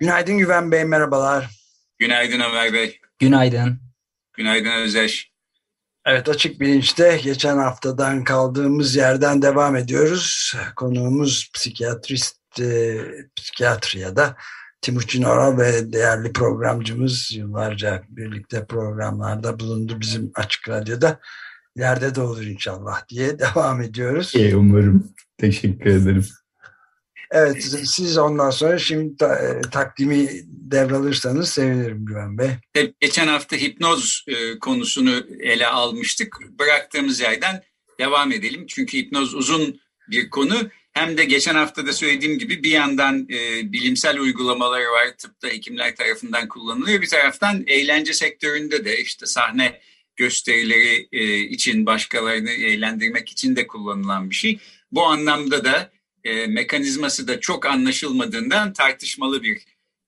Günaydın Güven Bey, merhabalar. Günaydın Ömer Bey. Günaydın. Günaydın Özdeş. Evet, Açık Bilinç'te geçen haftadan kaldığımız yerden devam ediyoruz. Konuğumuz psikiyatrist, e, psikiyatriyada Timuçin Oral ve değerli programcımız yıllarca birlikte programlarda bulundu bizim Açık Radyo'da ileride de olur inşallah diye devam ediyoruz. İyi umarım. Teşekkür ederim. Evet siz ondan sonra şimdi ta, e, takdimi devralırsanız sevinirim Güven Bey. Geçen hafta hipnoz e, konusunu ele almıştık. Bıraktığımız yerden devam edelim. Çünkü hipnoz uzun bir konu. Hem de geçen hafta da söylediğim gibi bir yandan e, bilimsel uygulamaları var. Tıpta hekimler tarafından kullanılıyor. Bir taraftan eğlence sektöründe de işte sahne gösterileri e, için başkalarını eğlendirmek için de kullanılan bir şey. Bu anlamda da e, mekanizması da çok anlaşılmadığından tartışmalı bir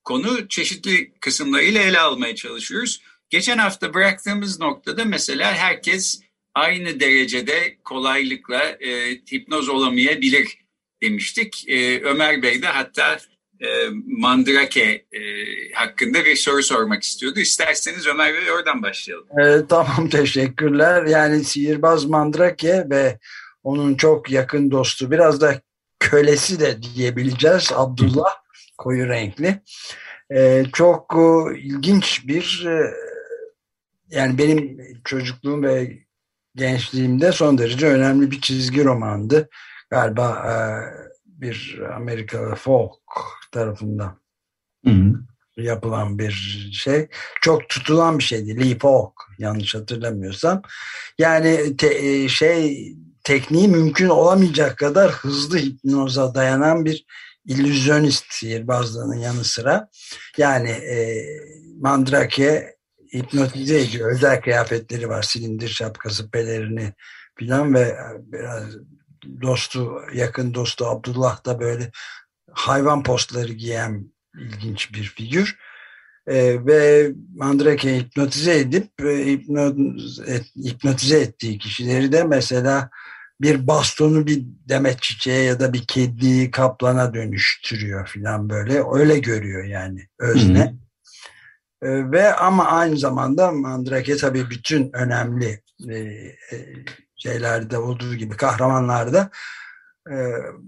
konu. Çeşitli kısımlarıyla ele almaya çalışıyoruz. Geçen hafta bıraktığımız noktada mesela herkes aynı derecede kolaylıkla e, hipnoz olamayabilir demiştik. E, Ömer Bey de hatta e, Mandrake e, hakkında bir soru sormak istiyordu. İsterseniz Ömer Bey oradan başlayalım. E, tamam teşekkürler. Yani sihirbaz Mandrake ve onun çok yakın dostu biraz da kölesi de diyebileceğiz Abdullah koyu renkli. E, çok e, ilginç bir e, yani benim çocukluğum ve gençliğimde son derece önemli bir çizgi romandı. Galiba e, bir Amerikalı folk tarafından hı hı. yapılan bir şey. Çok tutulan bir şeydi. Lee Falk yanlış hatırlamıyorsam. Yani te, şey tekniği mümkün olamayacak kadar hızlı hipnoza dayanan bir illüzyonist sihirbazlığının yanı sıra yani e, Mandrake hipnotize ediyor. Özel kıyafetleri var. Silindir şapkası, pelerini filan ve biraz dostu, yakın dostu Abdullah da böyle hayvan postları giyen ilginç bir figür. Ee, ve Mandrake hipnotize edip e, hipnotize ettiği kişileri de mesela bir bastonu bir demet çiçeğe ya da bir kedi kaplana dönüştürüyor filan böyle. Öyle görüyor yani özne. Ee, ve ama aynı zamanda Mandrake tabii bütün önemli e, e, şeylerde olduğu gibi kahramanlarda e,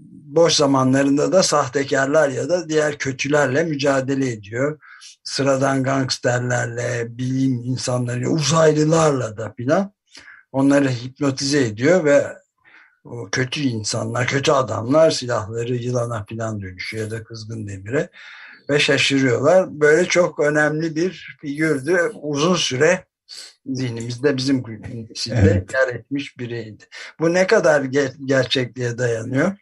boş zamanlarında da sahtekarlar ya da diğer kötülerle mücadele ediyor. Sıradan gangsterlerle, bilim insanları, uzaylılarla da filan onları hipnotize ediyor ve o kötü insanlar, kötü adamlar silahları yılana filan dönüşüyor ya da kızgın demire ve şaşırıyorlar. Böyle çok önemli bir figürdü. Uzun süre zihnimizde bizim içinde evet. yer etmiş biriydi. Bu ne kadar ger gerçekliğe dayanıyor?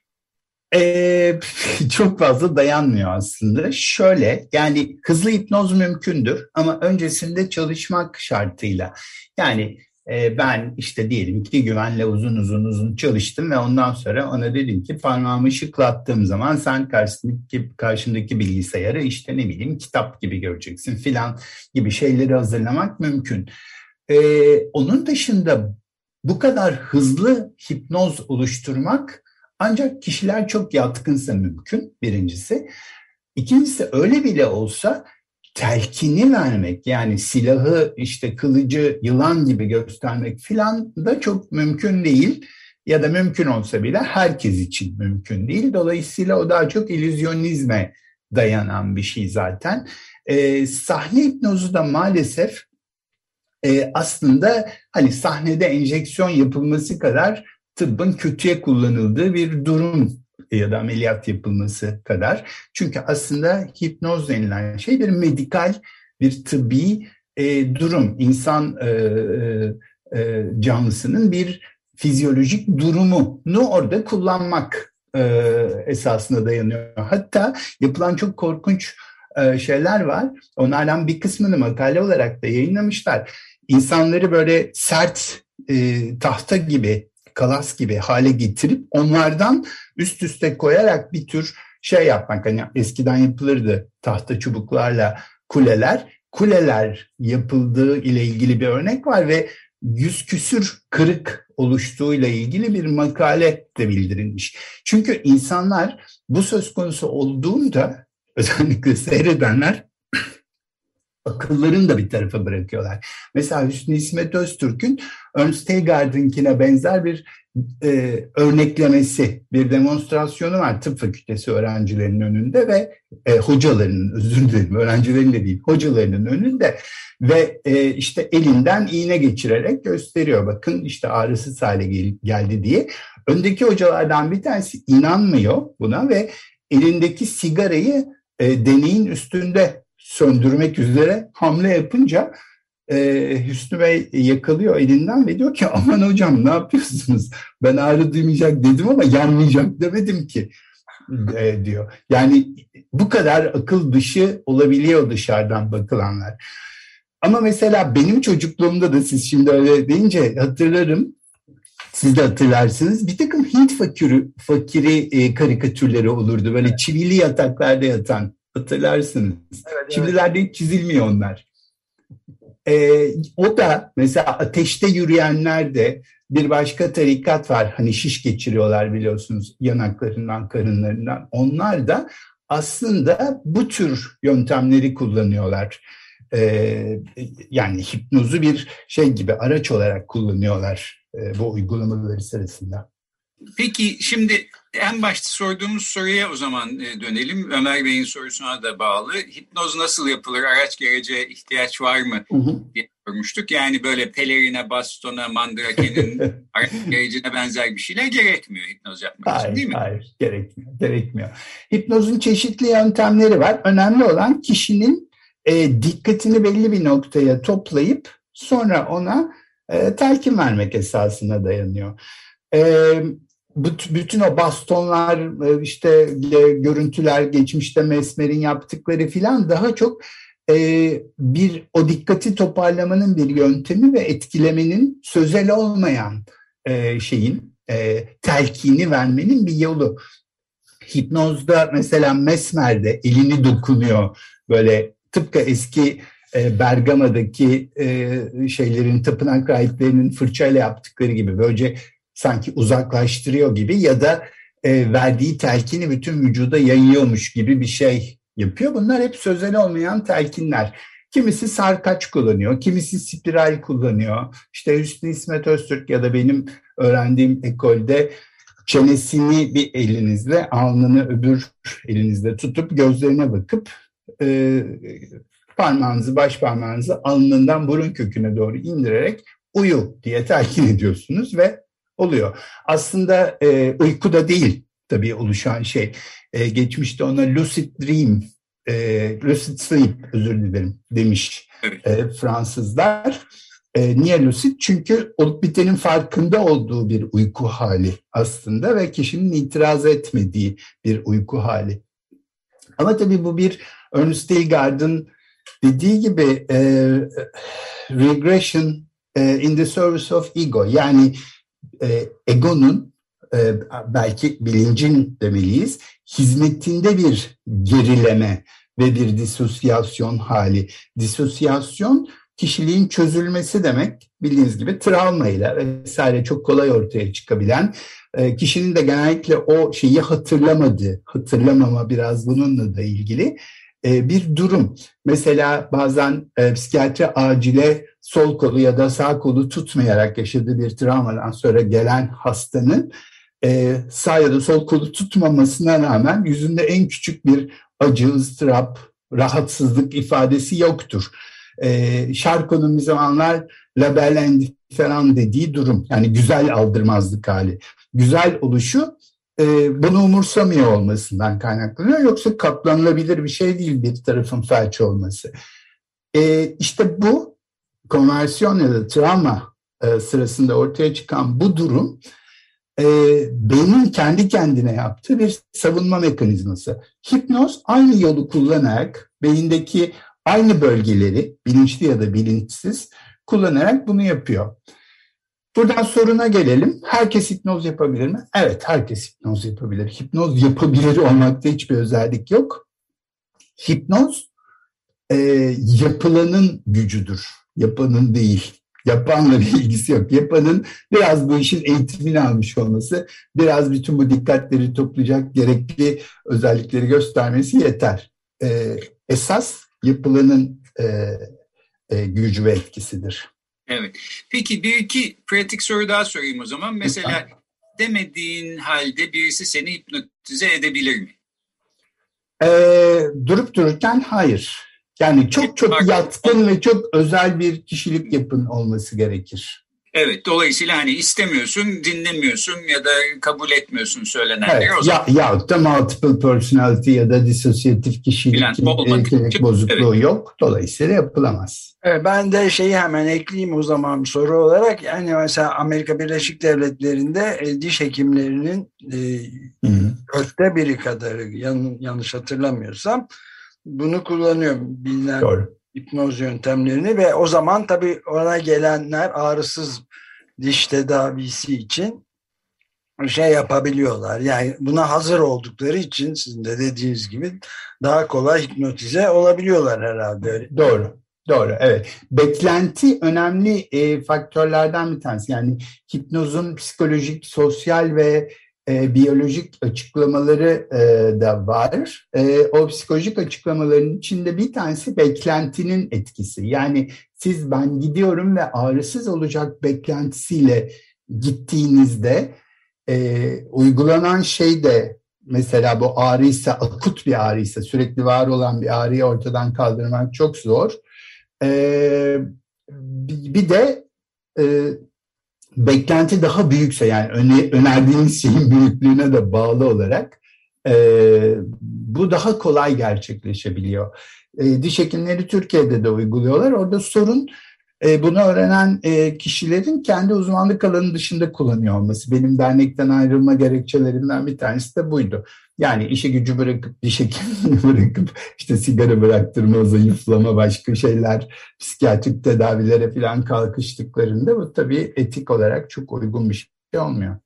Ee, çok fazla dayanmıyor aslında. Şöyle yani hızlı hipnoz mümkündür ama öncesinde çalışmak şartıyla. Yani ben işte diyelim ki güvenle uzun uzun uzun çalıştım ve ondan sonra ona dedim ki parmağımı şıklattığım zaman sen karşındaki, karşındaki bilgisayarı işte ne bileyim kitap gibi göreceksin filan gibi şeyleri hazırlamak mümkün. Ee, onun dışında bu kadar hızlı hipnoz oluşturmak ancak kişiler çok yatkınsa mümkün birincisi. İkincisi öyle bile olsa telkini vermek yani silahı işte kılıcı yılan gibi göstermek filan da çok mümkün değil. Ya da mümkün olsa bile herkes için mümkün değil. Dolayısıyla o daha çok illüzyonizme dayanan bir şey zaten. Ee, sahne hipnozu da maalesef e, aslında hani sahnede enjeksiyon yapılması kadar tıbbın kötüye kullanıldığı bir durum ya da ameliyat yapılması kadar. Çünkü aslında hipnoz denilen şey bir medikal, bir tıbbi e, durum. İnsan e, e, e canlısının bir fizyolojik durumunu orada kullanmak e, esasına dayanıyor. Hatta yapılan çok korkunç e, şeyler var. Onlardan bir kısmını makale olarak da yayınlamışlar. İnsanları böyle sert e, tahta gibi, kalas gibi hale getirip onlardan üst üste koyarak bir tür şey yapmak. Hani eskiden yapılırdı tahta çubuklarla kuleler. Kuleler yapıldığı ile ilgili bir örnek var ve yüz küsür kırık oluştuğuyla ilgili bir makale de bildirilmiş. Çünkü insanlar bu söz konusu olduğunda özellikle seyredenler akıllarını da bir tarafa bırakıyorlar. Mesela Hüsnü İsmet Öztürk'ün Ernst Teilgard'ınkine benzer bir e, örneklemesi, bir demonstrasyonu var tıp fakültesi öğrencilerinin önünde ve e, hocalarının, özür dilerim öğrencilerin de değil, hocalarının önünde ve e, işte elinden iğne geçirerek gösteriyor. Bakın işte ağrısız hale gel- geldi diye. Öndeki hocalardan bir tanesi inanmıyor buna ve elindeki sigarayı e, deneyin üstünde söndürmek üzere hamle yapınca e, Hüsnü Bey yakalıyor elinden ve diyor ki aman hocam ne yapıyorsunuz? Ben ağrı duymayacak dedim ama yanmayacak demedim ki e, diyor. Yani bu kadar akıl dışı olabiliyor dışarıdan bakılanlar. Ama mesela benim çocukluğumda da siz şimdi öyle deyince hatırlarım. Siz de hatırlarsınız. Bir takım Hint fakiri, fakiri e, karikatürleri olurdu. Böyle çivili yataklarda yatan. Hatırlarsınız. Evet, evet. Şimdilerde hiç çizilmiyor onlar. E, o da mesela ateşte yürüyenler de bir başka tarikat var. Hani şiş geçiriyorlar biliyorsunuz yanaklarından, karınlarından. Onlar da aslında bu tür yöntemleri kullanıyorlar. Ee, yani hipnozu bir şey gibi araç olarak kullanıyorlar e, bu uygulamaları sırasında. Peki şimdi en başta sorduğumuz soruya o zaman e, dönelim. Ömer Bey'in sorusuna da bağlı. Hipnoz nasıl yapılır? Araç gerece ihtiyaç var mı? Hı hı. diye sormuştuk. Yani böyle pelerine, bastona, mandrakenin araç gerecine benzer bir şeyler gerekmiyor hipnoz yapmak hayır, için değil mi? Hayır, gerekmiyor. gerekmiyor. Hipnozun çeşitli yöntemleri var. Önemli olan kişinin e, dikkatini belli bir noktaya toplayıp sonra ona e, telkin vermek esasına dayanıyor. E, bütün o bastonlar, e, işte görüntüler, geçmişte Mesmer'in yaptıkları filan daha çok e, bir o dikkati toparlamanın bir yöntemi ve etkilemenin sözel olmayan e, şeyin telkini vermenin bir yolu. Hipnozda mesela Mesmer'de elini dokunuyor böyle tıpkı eski Bergama'daki şeylerin tapınak rahiplerinin fırçayla yaptıkları gibi böylece sanki uzaklaştırıyor gibi ya da e, verdiği telkini bütün vücuda yayıyormuş gibi bir şey yapıyor. Bunlar hep sözel olmayan telkinler. Kimisi sarkaç kullanıyor, kimisi spiral kullanıyor. İşte Hüsnü İsmet Öztürk ya da benim öğrendiğim ekolde çenesini bir elinizle, alnını öbür elinizle tutup gözlerine bakıp e, parmağınızı, baş parmağınızı alnından burun köküne doğru indirerek uyu diye telkin ediyorsunuz ve oluyor. Aslında e, uykuda değil tabii oluşan şey. E, geçmişte ona lucid dream, e, lucid sleep özür dilerim demiş e, Fransızlar. E, niye lucid? Çünkü olup bitenin farkında olduğu bir uyku hali aslında ve kişinin itiraz etmediği bir uyku hali. Ama tabii bu bir Ernest Dillgard'ın dediği gibi e, regression e, in the service of ego yani e, egonun e, belki bilincin demeliyiz hizmetinde bir gerileme ve bir disosyasyon hali. Disosyasyon kişiliğin çözülmesi demek bildiğiniz gibi travmayla vesaire çok kolay ortaya çıkabilen e, kişinin de genellikle o şeyi hatırlamadığı, hatırlamama biraz bununla da ilgili e, bir durum. Mesela bazen e, psikiyatri acile sol kolu ya da sağ kolu tutmayarak yaşadığı bir travmadan sonra gelen hastanın e, sağ ya da sol kolu tutmamasına rağmen yüzünde en küçük bir acı, ıstırap, rahatsızlık ifadesi yoktur. E, Şarko'nun bir zamanlar label falan dediği durum yani güzel aldırmazlık hali. Güzel oluşu e, bunu umursamıyor olmasından kaynaklanıyor. Yoksa katlanılabilir bir şey değil bir tarafın felç olması. E, işte bu konversiyon ya da travma e, sırasında ortaya çıkan bu durum e, beynin kendi kendine yaptığı bir savunma mekanizması. Hipnoz aynı yolu kullanarak beyindeki aynı bölgeleri bilinçli ya da bilinçsiz kullanarak bunu yapıyor. Buradan soruna gelelim. Herkes hipnoz yapabilir mi? Evet, herkes hipnoz yapabilir. Hipnoz yapabilir olmakta hiçbir özellik yok. Hipnoz e, yapılanın gücüdür. Yapanın değil. Yapanla bir ilgisi yok. Yapanın biraz bu işin eğitimini almış olması, biraz bütün bu dikkatleri toplayacak gerekli özellikleri göstermesi yeter. E, esas yapılanın e, e, gücü ve etkisidir. Evet. Peki bir iki pratik soru daha sorayım o zaman. Mesela demediğin halde birisi seni hipnotize edebilir mi? Ee, durup dururken hayır. Yani çok çok yatkın ve çok özel bir kişilik yapın olması gerekir. Evet, dolayısıyla hani istemiyorsun, dinlemiyorsun ya da kabul etmiyorsun söylenenleri. Evet, o zaman... ya, ya da multiple personality ya da disosyatif kişilik yetenek bozukluğu evet. yok. Dolayısıyla yapılamaz. Evet, ben de şeyi hemen ekleyeyim o zaman soru olarak. Yani mesela Amerika Birleşik Devletleri'nde e, diş hekimlerinin e, dörtte biri kadarı yan, yanlış hatırlamıyorsam bunu kullanıyor bilinen Doğru hipnoz yöntemlerini ve o zaman tabii ona gelenler ağrısız diş tedavisi için şey yapabiliyorlar. Yani buna hazır oldukları için sizin de dediğiniz gibi daha kolay hipnotize olabiliyorlar herhalde. Doğru. Doğru, evet. Beklenti önemli e, faktörlerden bir tanesi. Yani hipnozun psikolojik, sosyal ve e, biyolojik açıklamaları e, da var. E, o psikolojik açıklamaların içinde bir tanesi beklentinin etkisi. Yani siz ben gidiyorum ve ağrısız olacak beklentisiyle gittiğinizde e, uygulanan şey de mesela bu ağrıysa akut bir ağrıysa sürekli var olan bir ağrıyı ortadan kaldırmak çok zor. E, bir de e, beklenti daha büyükse yani öne, önerdiğiniz şeyin büyüklüğüne de bağlı olarak e, bu daha kolay gerçekleşebiliyor. E, diş hekimleri Türkiye'de de uyguluyorlar. Orada sorun e, bunu öğrenen e, kişilerin kendi uzmanlık alanı dışında kullanıyor olması. Benim dernekten ayrılma gerekçelerinden bir tanesi de buydu. Yani işe gücü bırakıp diş hekimliğini bırakıp işte sigara bıraktırma, zayıflama, başka şeyler, psikiyatrik tedavilere falan kalkıştıklarında bu tabii etik olarak çok uygun bir şey olmuyor.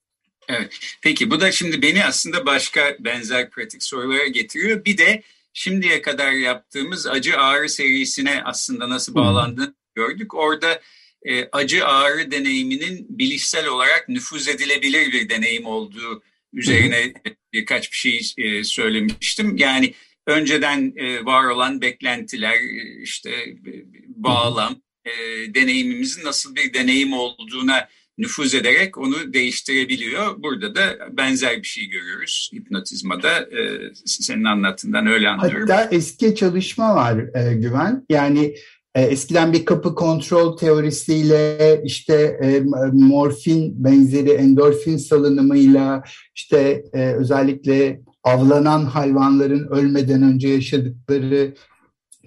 Evet. Peki bu da şimdi beni aslında başka benzer pratik sorulara getiriyor. Bir de şimdiye kadar yaptığımız acı ağrı serisine aslında nasıl bağlandığını gördük. Orada e, acı ağrı deneyiminin bilişsel olarak nüfuz edilebilir bir deneyim olduğu üzerine birkaç bir şey e, söylemiştim. Yani önceden e, var olan beklentiler, e, işte bağlam, deneyimimizin nasıl bir deneyim olduğuna nüfuz ederek onu değiştirebiliyor. Burada da benzer bir şey görüyoruz hipnotizmada. senin anlattığından öyle anlıyorum. Hatta eski çalışma var Güven. Yani e, eskiden bir kapı kontrol teorisiyle işte e, morfin benzeri endorfin salınımıyla işte e, özellikle avlanan hayvanların ölmeden önce yaşadıkları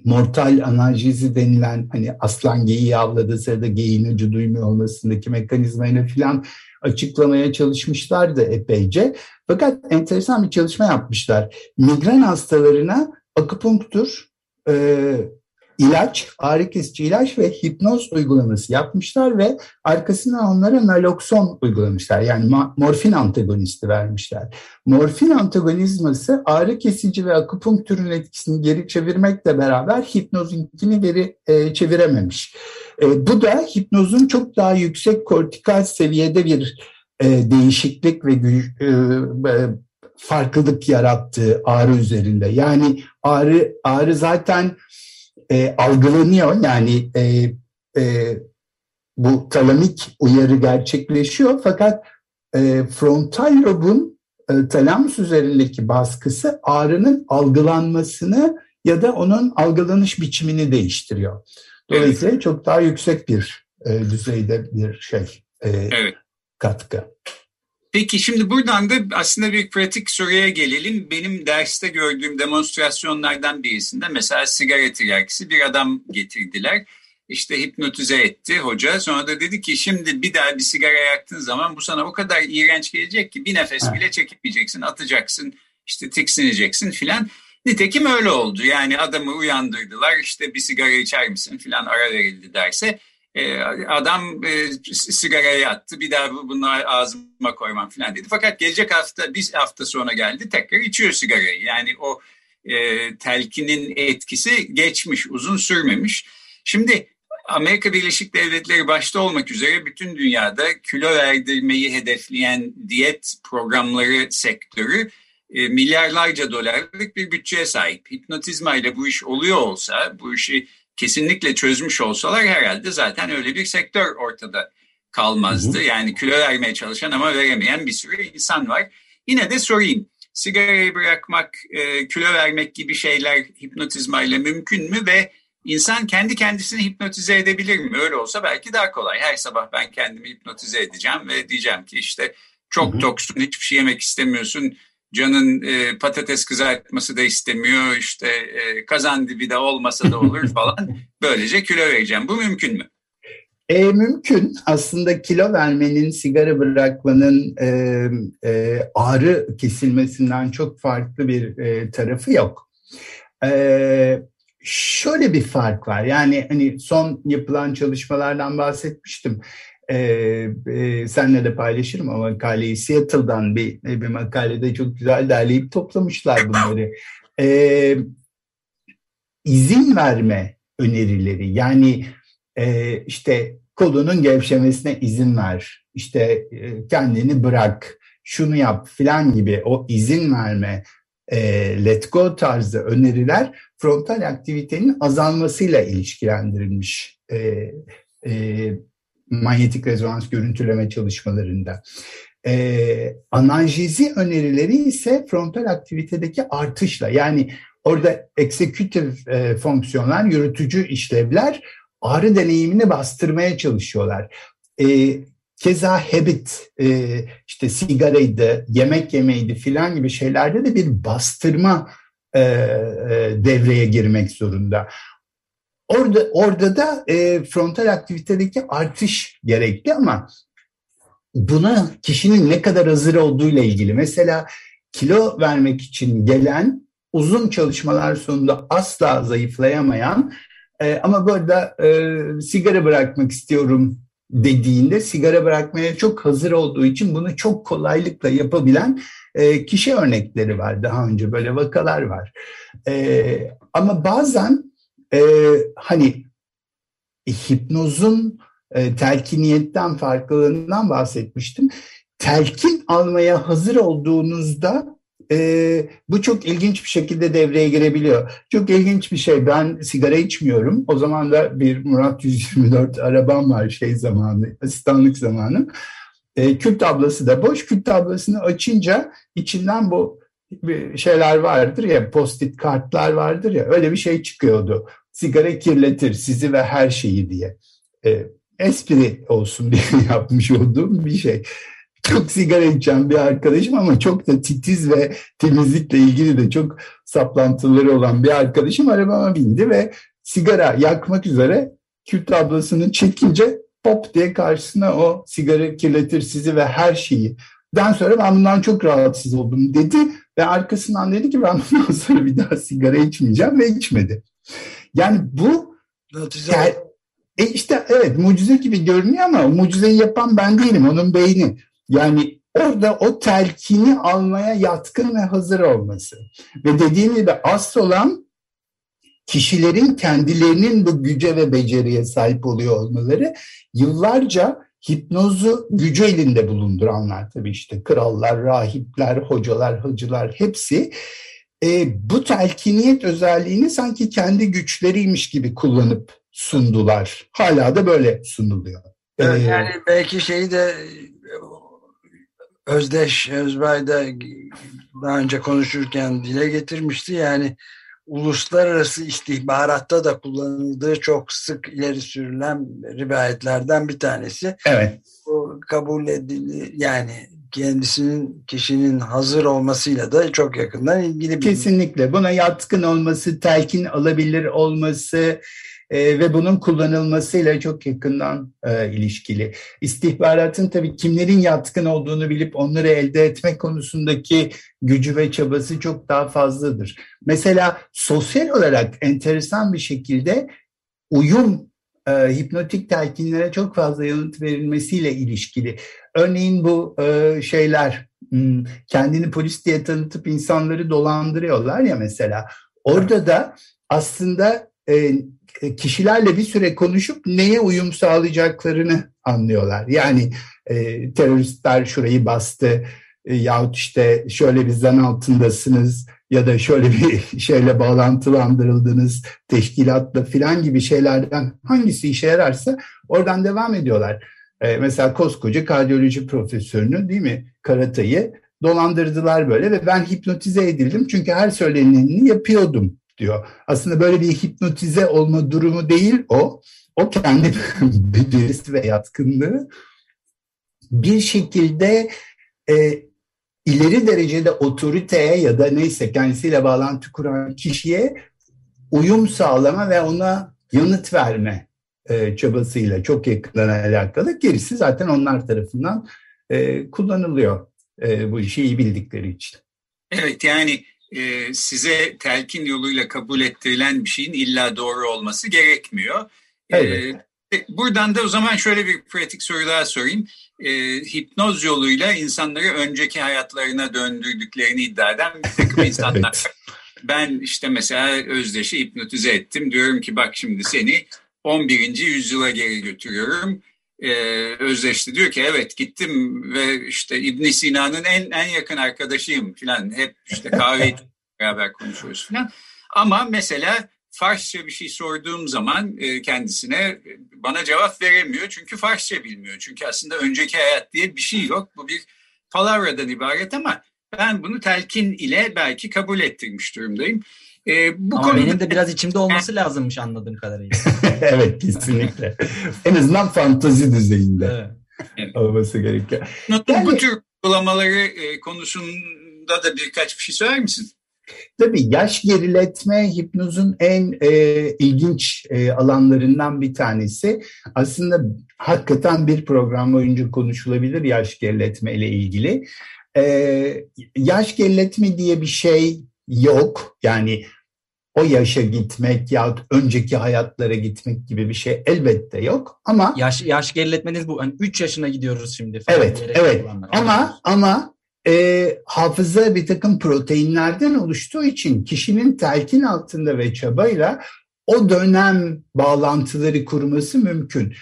mortal analjizi denilen hani aslan geyiği avladığı sırada geyiğin acı duymuyor olmasındaki mekanizmayla filan açıklamaya çalışmışlardı epeyce. Fakat enteresan bir çalışma yapmışlar. Migren hastalarına akupunktur, e, ilaç, ağrı kesici ilaç ve hipnoz uygulaması yapmışlar ve arkasından onlara nalokson uygulamışlar. Yani morfin antagonisti vermişler. Morfin antagonizması ağrı kesici ve akupunktürün etkisini geri çevirmekle beraber hipnozunkini geri e, çevirememiş. E, bu da hipnozun çok daha yüksek kortikal seviyede bir e, değişiklik ve e, e, farklılık yarattığı ağrı üzerinde. Yani ağrı ağrı zaten e, algılanıyor. Yani e, e, bu talamik uyarı gerçekleşiyor fakat e, frontal lobun e, talamus üzerindeki baskısı ağrının algılanmasını ya da onun algılanış biçimini değiştiriyor. Dolayısıyla evet. çok daha yüksek bir e, düzeyde bir şey e, evet. katkı. Peki şimdi buradan da aslında bir pratik soruya gelelim. Benim derste gördüğüm demonstrasyonlardan birisinde mesela sigara tiryakisi bir adam getirdiler. işte hipnotize etti hoca. Sonra da dedi ki şimdi bir daha bir sigara yaktığın zaman bu sana o kadar iğrenç gelecek ki bir nefes bile çekmeyeceksin, atacaksın, işte tiksineceksin filan. Nitekim öyle oldu. Yani adamı uyandırdılar işte bir sigara içer misin filan ara verildi derse adam e, sigaraya attı bir daha bunu ağzıma koymam filan dedi. Fakat gelecek hafta bir hafta sonra geldi tekrar içiyor sigarayı. Yani o e, telkinin etkisi geçmiş uzun sürmemiş. Şimdi Amerika Birleşik Devletleri başta olmak üzere bütün dünyada kilo verdirmeyi hedefleyen diyet programları sektörü e, milyarlarca dolarlık bir bütçeye sahip. Hipnotizma ile bu iş oluyor olsa, bu işi kesinlikle çözmüş olsalar herhalde zaten öyle bir sektör ortada kalmazdı. Yani kilo vermeye çalışan ama veremeyen bir sürü insan var. Yine de sorayım. Sigarayı bırakmak, e, kilo vermek gibi şeyler hipnotizma ile mümkün mü ve insan kendi kendisini hipnotize edebilir mi? Öyle olsa belki daha kolay. Her sabah ben kendimi hipnotize edeceğim ve diyeceğim ki işte çok toksun, hiçbir şey yemek istemiyorsun, Canın e, patates kızartması da istemiyor işte e, kazan dibi de olmasa da olur falan. Böylece kilo vereceğim. Bu mümkün mü? E, mümkün. Aslında kilo vermenin, sigara bırakmanın e, e, ağrı kesilmesinden çok farklı bir e, tarafı yok. E, şöyle bir fark var. Yani hani son yapılan çalışmalardan bahsetmiştim e, e, senle de paylaşırım ama makaleyi Seattle'dan bir, bir makalede çok güzel derleyip toplamışlar bunları. E, izin verme önerileri yani e, işte kolunun gevşemesine izin ver, işte e, kendini bırak, şunu yap filan gibi o izin verme, e, let go tarzı öneriler frontal aktivitenin azalmasıyla ilişkilendirilmiş. E, e, manyetik rezonans görüntüleme çalışmalarında. Ee, analjezi önerileri ise frontal aktivitedeki artışla yani orada executive e, fonksiyonlar, yürütücü işlevler ağrı deneyimini bastırmaya çalışıyorlar. E, keza habit, e, işte sigaraydı, yemek yemeydi filan gibi şeylerde de bir bastırma e, e, devreye girmek zorunda. Orada orada da e, frontal aktivitedeki artış gerekli ama buna kişinin ne kadar hazır olduğuyla ilgili. Mesela kilo vermek için gelen uzun çalışmalar sonunda asla zayıflayamayan e, ama burada e, sigara bırakmak istiyorum dediğinde sigara bırakmaya çok hazır olduğu için bunu çok kolaylıkla yapabilen e, kişi örnekleri var. Daha önce böyle vakalar var. E, ama bazen e, hani hipnozun e, telkiniyetten farklılığından bahsetmiştim. Telkin almaya hazır olduğunuzda e, bu çok ilginç bir şekilde devreye girebiliyor. Çok ilginç bir şey. Ben sigara içmiyorum. O zaman da bir Murat 124 arabam var şey zamanı, asistanlık zamanı. E, kül tablası da boş. Kül tablasını açınca içinden bu şeyler vardır ya post-it kartlar vardır ya öyle bir şey çıkıyordu. Sigara kirletir sizi ve her şeyi diye. E, espri olsun diye yapmış olduğum bir şey. Çok sigara içen bir arkadaşım ama çok da titiz ve temizlikle ilgili de çok saplantıları olan bir arkadaşım arabama bindi ve sigara yakmak üzere kül tablasını çekince pop diye karşısına o sigara kirletir sizi ve her şeyi. Den sonra ben bundan çok rahatsız oldum dedi ve arkasından dedi ki ben bundan sonra bir daha sigara içmeyeceğim ve içmedi. Yani bu ter, e işte evet mucize gibi görünüyor ama mucizeyi yapan ben değilim onun beyni. Yani orada o telkini almaya yatkın ve hazır olması. Ve dediğim gibi asıl olan kişilerin kendilerinin bu güce ve beceriye sahip oluyor olmaları yıllarca hipnozu gücü elinde bulunduranlar tabii işte krallar, rahipler, hocalar, hacılar hepsi e, bu telkiniyet özelliğini sanki kendi güçleriymiş gibi kullanıp sundular. Hala da böyle sunuluyor. Evet, ee, yani belki şeyi de Özdeş Özbay da daha önce konuşurken dile getirmişti. Yani uluslararası istihbaratta da kullanıldığı çok sık ileri sürülen rivayetlerden bir tanesi. Evet. O kabul edildi yani kendisinin kişinin hazır olmasıyla da çok yakından ilgili bir Kesinlikle buna yatkın olması, telkin alabilir olması, e, ve bunun kullanılmasıyla çok yakından e, ilişkili. İstihbaratın tabii kimlerin yatkın olduğunu bilip onları elde etme konusundaki gücü ve çabası çok daha fazladır. Mesela sosyal olarak enteresan bir şekilde uyum e, hipnotik telkinlere çok fazla yanıt verilmesiyle ilişkili. Örneğin bu e, şeyler hmm, kendini polis diye tanıtıp insanları dolandırıyorlar ya mesela. Orada da aslında e, kişilerle bir süre konuşup neye uyum sağlayacaklarını anlıyorlar. Yani e, teröristler şurayı bastı e, yahut işte şöyle bir zan altındasınız ya da şöyle bir şeyle bağlantılandırıldınız teşkilatla filan gibi şeylerden hangisi işe yararsa oradan devam ediyorlar. Ee, mesela koskoca kardiyoloji profesörünü değil mi Karatay'ı dolandırdılar böyle ve ben hipnotize edildim çünkü her söyleneni yapıyordum diyor. Aslında böyle bir hipnotize olma durumu değil o. O kendi becerisi ve yatkınlığı bir şekilde e, ileri derecede otoriteye ya da neyse kendisiyle bağlantı kuran kişiye uyum sağlama ve ona yanıt verme e, çabasıyla çok yakından alakalı. Gerisi zaten onlar tarafından e, kullanılıyor e, bu işi iyi bildikleri için. Evet yani e, size telkin yoluyla kabul ettirilen bir şeyin illa doğru olması gerekmiyor. Evet. E, buradan da o zaman şöyle bir pratik soru daha sorayım e, hipnoz yoluyla insanları önceki hayatlarına döndürdüklerini iddia eden bir takım insanlar. evet. Ben işte mesela Özdeş'i hipnotize ettim. Diyorum ki bak şimdi seni 11. yüzyıla geri götürüyorum. Ee, Özdeş de diyor ki evet gittim ve işte İbn Sina'nın en en yakın arkadaşıyım falan. Hep işte kahve beraber konuşuyoruz falan. Ama mesela Farsça bir şey sorduğum zaman e, kendisine e, bana cevap veremiyor. Çünkü Farsça bilmiyor. Çünkü aslında önceki hayat diye bir şey yok. Bu bir palavradan ibaret ama ben bunu telkin ile belki kabul ettirmiş durumdayım. E, bu Ama konuda... benim de biraz içimde olması lazımmış anladığım kadarıyla. evet kesinlikle. en azından fantazi düzeyinde evet. olması gerekiyor. Yani... Bu tür uygulamaları e, konusunda da birkaç bir şey söyler misin? Tabii yaş geriletme hipnozun en e, ilginç e, alanlarından bir tanesi. Aslında hakikaten bir program boyunca konuşulabilir yaş geriletme ile ilgili. E, yaş geriletme diye bir şey yok. Yani o yaşa gitmek ya önceki hayatlara gitmek gibi bir şey elbette yok ama yaş yaş geriletmeniz bu hani 3 yaşına gidiyoruz şimdi falan Evet evet ama ama e, hafıza bir takım proteinlerden oluştuğu için kişinin telkin altında ve çabayla o dönem bağlantıları kurması mümkün.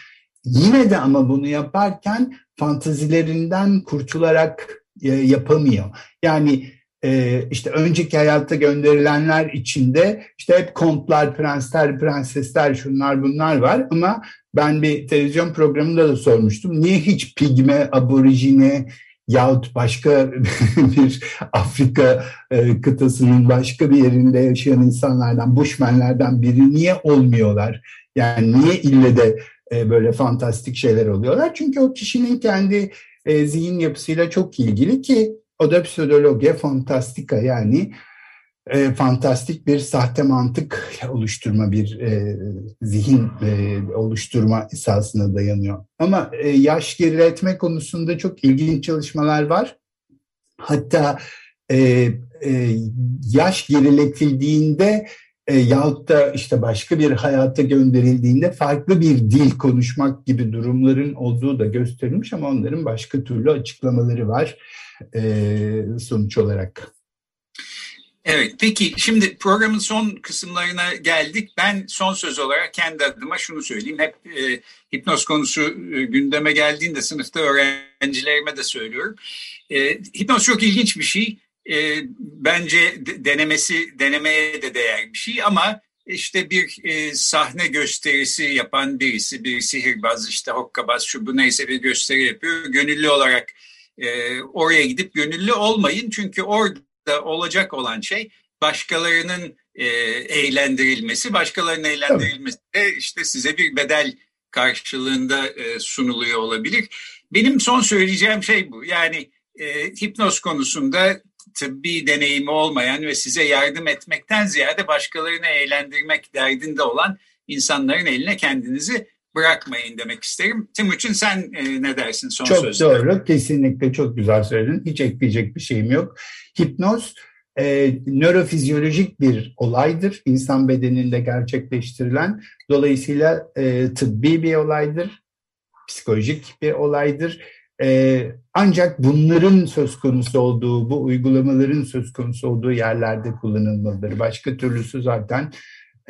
Yine de ama bunu yaparken fantazilerinden kurtularak e, yapamıyor. Yani e, işte önceki hayatta gönderilenler içinde işte hep kontlar, prensler, prensesler şunlar bunlar var ama ben bir televizyon programında da sormuştum. Niye hiç pigme, aborjine, yahut başka bir Afrika e, kıtasının başka bir yerinde yaşayan insanlardan, Bushmenlerden biri niye olmuyorlar? Yani niye ille de e, böyle fantastik şeyler oluyorlar? Çünkü o kişinin kendi e, zihin yapısıyla çok ilgili ki o da psikolojiye fantastika yani e, fantastik bir sahte mantık oluşturma, bir e, zihin e, oluşturma esasına dayanıyor. Ama e, yaş geriletme konusunda çok ilginç çalışmalar var. Hatta e, e, yaş geriletildiğinde e, yahut da işte başka bir hayata gönderildiğinde farklı bir dil konuşmak gibi durumların olduğu da gösterilmiş ama onların başka türlü açıklamaları var sonuç olarak. Evet peki şimdi programın son kısımlarına geldik. Ben son söz olarak kendi adıma şunu söyleyeyim. Hep e, hipnoz konusu e, gündeme geldiğinde sınıfta öğrencilerime de söylüyorum. E, hipnoz çok ilginç bir şey. E, bence denemesi denemeye de değer bir şey ama işte bir e, sahne gösterisi yapan birisi, bir sihirbaz, işte hokkabaz, şu bu neyse bir gösteri yapıyor. Gönüllü olarak e, oraya gidip gönüllü olmayın çünkü orada da olacak olan şey başkalarının e, eğlendirilmesi, başkalarının eğlendirilmesi de işte size bir bedel karşılığında e, sunuluyor olabilir. Benim son söyleyeceğim şey bu. Yani e, hipnoz konusunda tıbbi deneyimi olmayan ve size yardım etmekten ziyade başkalarını eğlendirmek derdinde olan insanların eline kendinizi bırakmayın demek isterim. Timuçin sen e, ne dersin son çok sözde? Çok doğru. Kesinlikle çok güzel söyledin. Hiç ekleyecek bir şeyim yok. Hipnoz e, nörofizyolojik bir olaydır. İnsan bedeninde gerçekleştirilen. Dolayısıyla e, tıbbi bir olaydır. Psikolojik bir olaydır. E, ancak bunların söz konusu olduğu, bu uygulamaların söz konusu olduğu yerlerde kullanılmalıdır. Başka türlüsü zaten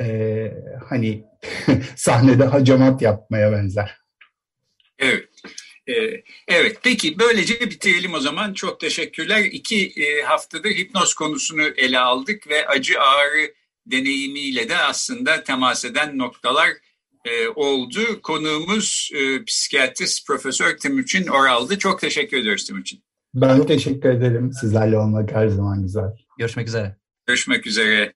e, hani sahnede hacamat yapmaya benzer. Evet. Ee, evet peki böylece bitirelim o zaman. Çok teşekkürler. İki e, haftadır hipnoz konusunu ele aldık ve acı ağrı deneyimiyle de aslında temas eden noktalar e, oldu. Konuğumuz e, psikiyatrist Profesör Timuçin Oral'dı. Çok teşekkür ediyoruz Timuçin. Ben teşekkür ederim. Sizlerle olmak her zaman güzel. Görüşmek üzere. Görüşmek üzere.